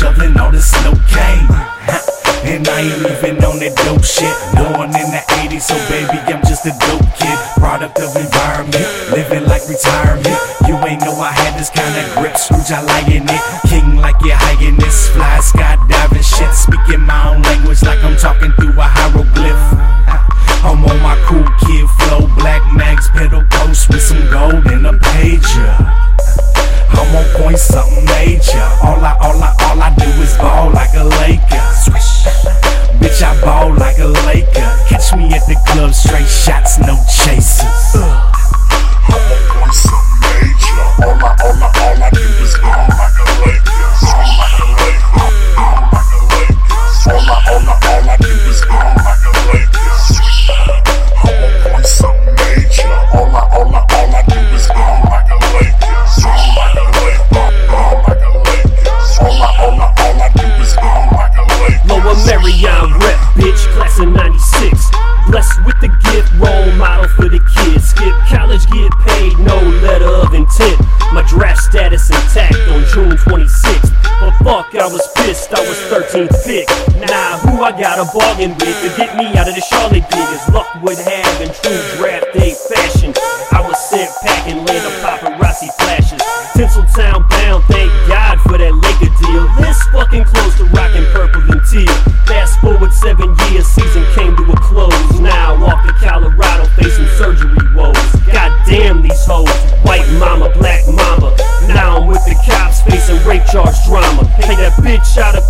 shoveling all the snow cane. And I ain't even on that dope shit. Born in the 80s, so baby, I'm just a dope kid. Product of environment, living like retirement. You ain't know I had this kind of grip, Scrooge, I liking it. King like your highness, fly skydiving shit. Speaking my own language like I'm talking through a hieroglyph. I'm on my cool kid flow, black mags, pedal post with some gold in a pager. I'm on point, something major. All I, all I, straight shots, no chasers. I'm get paid, no letter of intent. My draft status intact on June 26th. But fuck, I was pissed, I was 13th pick. Nah, who I got a bargain with to get me out of the Charlotte diggers? Luck would have in true draft day fashion. I was sent packing, land of paparazzi flashes. Tinseltown Charge drama. Take that bitch out of